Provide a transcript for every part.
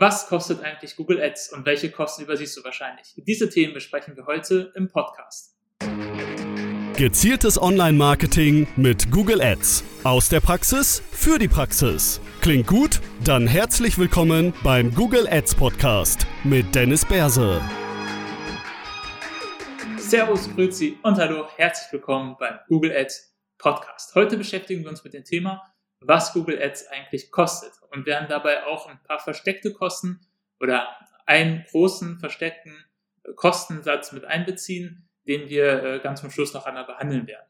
Was kostet eigentlich Google Ads und welche Kosten übersiehst du wahrscheinlich? Diese Themen besprechen wir heute im Podcast. Gezieltes Online-Marketing mit Google Ads. Aus der Praxis für die Praxis. Klingt gut? Dann herzlich willkommen beim Google Ads Podcast mit Dennis Berse. Servus, Grüezi und hallo, herzlich willkommen beim Google Ads Podcast. Heute beschäftigen wir uns mit dem Thema was Google Ads eigentlich kostet und werden dabei auch ein paar versteckte Kosten oder einen großen versteckten Kostensatz mit einbeziehen, den wir äh, ganz zum Schluss noch einmal behandeln werden.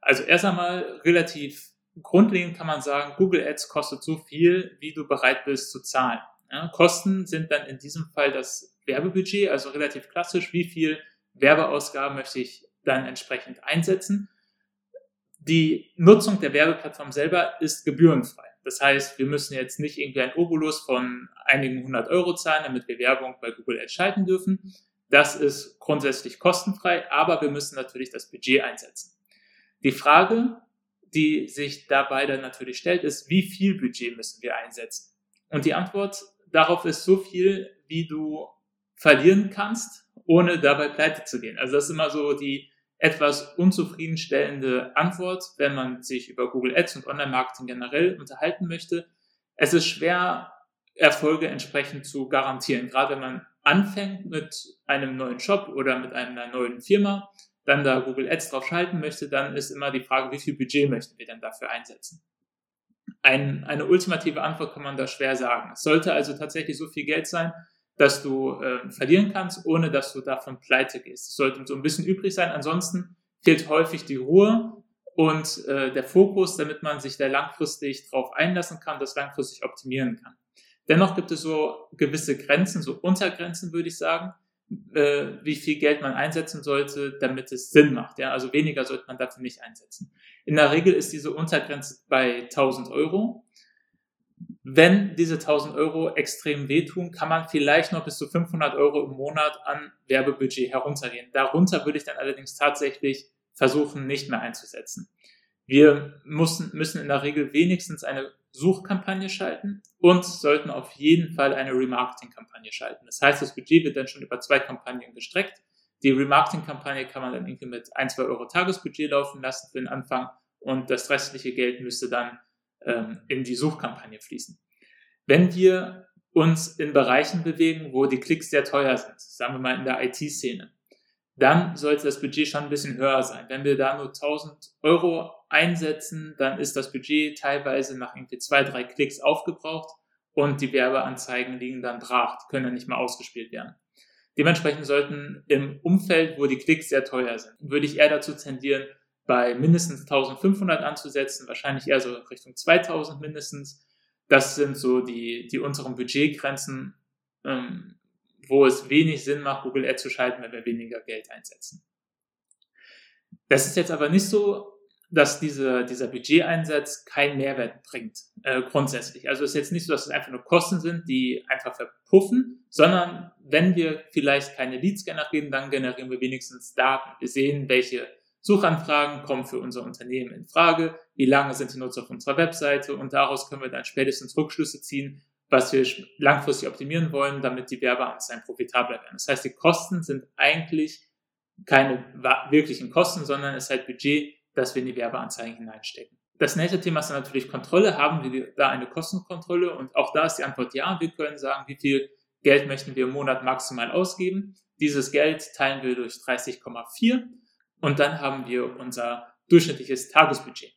Also erst einmal relativ grundlegend kann man sagen, Google Ads kostet so viel, wie du bereit bist zu zahlen. Ja, Kosten sind dann in diesem Fall das Werbebudget, also relativ klassisch, wie viel Werbeausgaben möchte ich dann entsprechend einsetzen die Nutzung der Werbeplattform selber ist gebührenfrei. Das heißt, wir müssen jetzt nicht irgendwie ein Obolus von einigen hundert Euro zahlen, damit wir Werbung bei Google schalten dürfen. Das ist grundsätzlich kostenfrei, aber wir müssen natürlich das Budget einsetzen. Die Frage, die sich dabei dann natürlich stellt, ist, wie viel Budget müssen wir einsetzen? Und die Antwort darauf ist so viel, wie du verlieren kannst, ohne dabei pleite zu gehen. Also das ist immer so die, etwas unzufriedenstellende Antwort, wenn man sich über Google Ads und Online-Marketing generell unterhalten möchte. Es ist schwer, Erfolge entsprechend zu garantieren. Gerade wenn man anfängt mit einem neuen Shop oder mit einer neuen Firma, dann da Google Ads drauf schalten möchte, dann ist immer die Frage, wie viel Budget möchten wir denn dafür einsetzen? Ein, eine ultimative Antwort kann man da schwer sagen. Es sollte also tatsächlich so viel Geld sein, dass du äh, verlieren kannst, ohne dass du davon pleite gehst. Es sollte so ein bisschen übrig sein. Ansonsten fehlt häufig die Ruhe und äh, der Fokus, damit man sich da langfristig drauf einlassen kann, das langfristig optimieren kann. Dennoch gibt es so gewisse Grenzen, so Untergrenzen würde ich sagen, äh, wie viel Geld man einsetzen sollte, damit es Sinn macht. Ja? Also weniger sollte man dafür nicht einsetzen. In der Regel ist diese Untergrenze bei 1000 Euro. Wenn diese 1000 Euro extrem wehtun, kann man vielleicht noch bis zu 500 Euro im Monat an Werbebudget heruntergehen. Darunter würde ich dann allerdings tatsächlich versuchen, nicht mehr einzusetzen. Wir müssen, müssen in der Regel wenigstens eine Suchkampagne schalten und sollten auf jeden Fall eine Remarketing-Kampagne schalten. Das heißt, das Budget wird dann schon über zwei Kampagnen gestreckt. Die Remarketing-Kampagne kann man dann irgendwie mit ein, zwei Euro Tagesbudget laufen lassen für den Anfang und das restliche Geld müsste dann ähm, in die Suchkampagne fließen. Wenn wir uns in Bereichen bewegen, wo die Klicks sehr teuer sind, sagen wir mal in der IT-Szene, dann sollte das Budget schon ein bisschen höher sein. Wenn wir da nur 1000 Euro einsetzen, dann ist das Budget teilweise nach irgendwie zwei, drei Klicks aufgebraucht und die Werbeanzeigen liegen dann brach, können dann nicht mehr ausgespielt werden. Dementsprechend sollten im Umfeld, wo die Klicks sehr teuer sind, würde ich eher dazu tendieren, bei mindestens 1500 anzusetzen, wahrscheinlich eher so Richtung 2000 mindestens. Das sind so die, die unteren Budgetgrenzen, ähm, wo es wenig Sinn macht, Google Ads zu schalten, wenn wir weniger Geld einsetzen. Das ist jetzt aber nicht so, dass diese, dieser Budgeteinsatz keinen Mehrwert bringt, äh, grundsätzlich. Also es ist jetzt nicht so, dass es einfach nur Kosten sind, die einfach verpuffen, sondern wenn wir vielleicht keine Leads generieren, dann generieren wir wenigstens Daten. Wir sehen, welche Suchanfragen kommen für unser Unternehmen in Frage, wie lange sind die Nutzer auf unserer Webseite und daraus können wir dann spätestens Rückschlüsse ziehen, was wir langfristig optimieren wollen, damit die Werbeanzeigen profitabler werden. Das heißt, die Kosten sind eigentlich keine wirklichen Kosten, sondern es ist halt Budget, das wir in die Werbeanzeigen hineinstecken. Das nächste Thema ist dann natürlich Kontrolle. Haben wir da eine Kostenkontrolle? Und auch da ist die Antwort ja. Wir können sagen, wie viel Geld möchten wir im Monat maximal ausgeben. Dieses Geld teilen wir durch 30,4 und dann haben wir unser durchschnittliches Tagesbudget.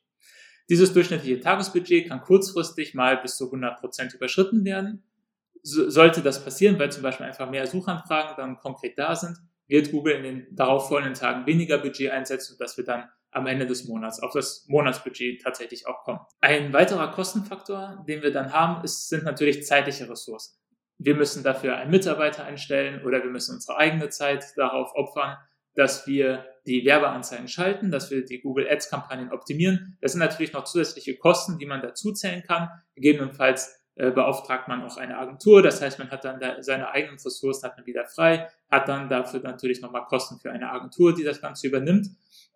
Dieses durchschnittliche Tagesbudget kann kurzfristig mal bis zu 100 Prozent überschritten werden. So, sollte das passieren, weil zum Beispiel einfach mehr Suchanfragen dann konkret da sind, wird Google in den darauffolgenden Tagen weniger Budget einsetzen, sodass wir dann am Ende des Monats auf das Monatsbudget tatsächlich auch kommen. Ein weiterer Kostenfaktor, den wir dann haben, ist, sind natürlich zeitliche Ressourcen. Wir müssen dafür einen Mitarbeiter einstellen oder wir müssen unsere eigene Zeit darauf opfern, dass wir die Werbeanzeigen schalten, dass wir die Google Ads Kampagnen optimieren. Das sind natürlich noch zusätzliche Kosten, die man dazu zählen kann. Gegebenenfalls äh, beauftragt man auch eine Agentur. Das heißt, man hat dann da seine eigenen Ressourcen hat man wieder frei, hat dann dafür natürlich nochmal Kosten für eine Agentur, die das Ganze übernimmt.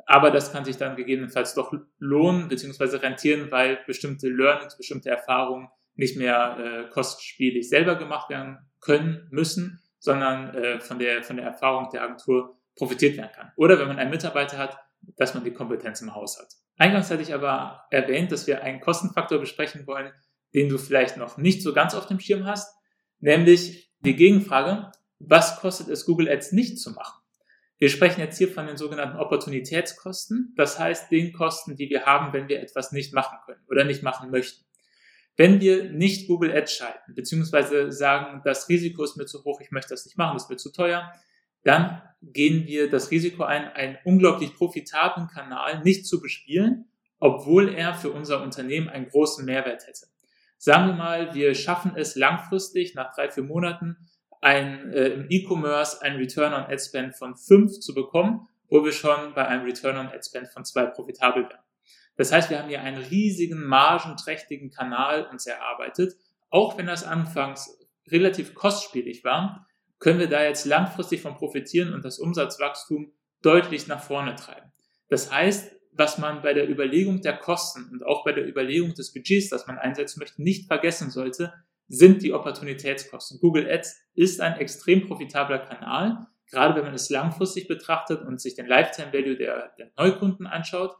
Aber das kann sich dann gegebenenfalls doch lohnen bzw. rentieren, weil bestimmte Learnings, bestimmte Erfahrungen nicht mehr äh, kostspielig selber gemacht werden können, müssen, sondern äh, von, der, von der Erfahrung der Agentur profitiert werden kann. Oder wenn man einen Mitarbeiter hat, dass man die Kompetenz im Haus hat. Eingangs hatte ich aber erwähnt, dass wir einen Kostenfaktor besprechen wollen, den du vielleicht noch nicht so ganz auf dem Schirm hast, nämlich die Gegenfrage, was kostet es Google Ads nicht zu machen? Wir sprechen jetzt hier von den sogenannten Opportunitätskosten, das heißt den Kosten, die wir haben, wenn wir etwas nicht machen können oder nicht machen möchten. Wenn wir nicht Google Ads schalten, beziehungsweise sagen, das Risiko ist mir zu hoch, ich möchte das nicht machen, das ist mir zu teuer, dann gehen wir das Risiko ein, einen unglaublich profitablen Kanal nicht zu bespielen, obwohl er für unser Unternehmen einen großen Mehrwert hätte. Sagen wir mal, wir schaffen es langfristig nach drei, vier Monaten ein, äh, im E-Commerce ein Return on Ad Spend von fünf zu bekommen, wo wir schon bei einem Return on Ad Spend von zwei profitabel wären. Das heißt, wir haben hier einen riesigen, margenträchtigen Kanal uns erarbeitet. Auch wenn das anfangs relativ kostspielig war, können wir da jetzt langfristig von profitieren und das Umsatzwachstum deutlich nach vorne treiben. Das heißt, was man bei der Überlegung der Kosten und auch bei der Überlegung des Budgets, das man einsetzen möchte, nicht vergessen sollte, sind die Opportunitätskosten. Google Ads ist ein extrem profitabler Kanal, gerade wenn man es langfristig betrachtet und sich den Lifetime Value der, der Neukunden anschaut.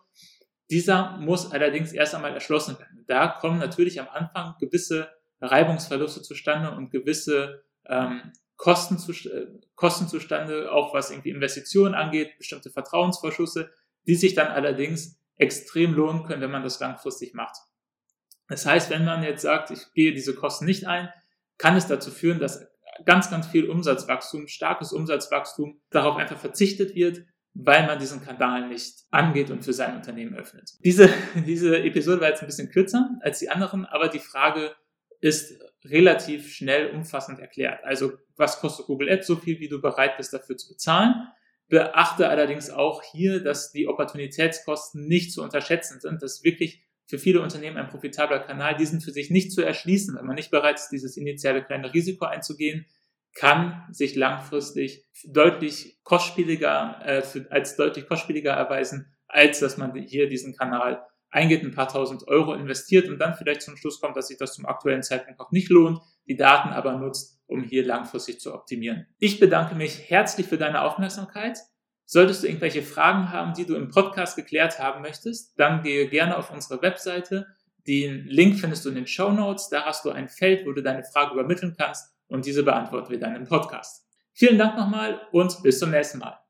Dieser muss allerdings erst einmal erschlossen werden. Da kommen natürlich am Anfang gewisse Reibungsverluste zustande und gewisse ähm, Kosten, zu, äh, Kosten zustande, auch was irgendwie Investitionen angeht, bestimmte Vertrauensvorschüsse, die sich dann allerdings extrem lohnen können, wenn man das langfristig macht. Das heißt, wenn man jetzt sagt, ich gehe diese Kosten nicht ein, kann es dazu führen, dass ganz, ganz viel Umsatzwachstum, starkes Umsatzwachstum darauf einfach verzichtet wird, weil man diesen Kanal nicht angeht und für sein Unternehmen öffnet. Diese, diese Episode war jetzt ein bisschen kürzer als die anderen, aber die Frage ist relativ schnell umfassend erklärt. Also was kostet Google Ads? So viel, wie du bereit bist dafür zu bezahlen. Beachte allerdings auch hier, dass die Opportunitätskosten nicht zu unterschätzen sind, dass wirklich für viele Unternehmen ein profitabler Kanal, diesen für sich nicht zu erschließen, wenn man nicht bereit ist, dieses initiale kleine Risiko einzugehen, kann sich langfristig deutlich kostspieliger, äh, für, als deutlich kostspieliger erweisen, als dass man hier diesen Kanal eingeht, ein paar tausend Euro investiert und dann vielleicht zum Schluss kommt, dass sich das zum aktuellen Zeitpunkt noch nicht lohnt, die Daten aber nutzt, um hier langfristig zu optimieren. Ich bedanke mich herzlich für deine Aufmerksamkeit. Solltest du irgendwelche Fragen haben, die du im Podcast geklärt haben möchtest, dann gehe gerne auf unsere Webseite. Den Link findest du in den Show Notes. Da hast du ein Feld, wo du deine Frage übermitteln kannst und diese beantworten wir dann im Podcast. Vielen Dank nochmal und bis zum nächsten Mal.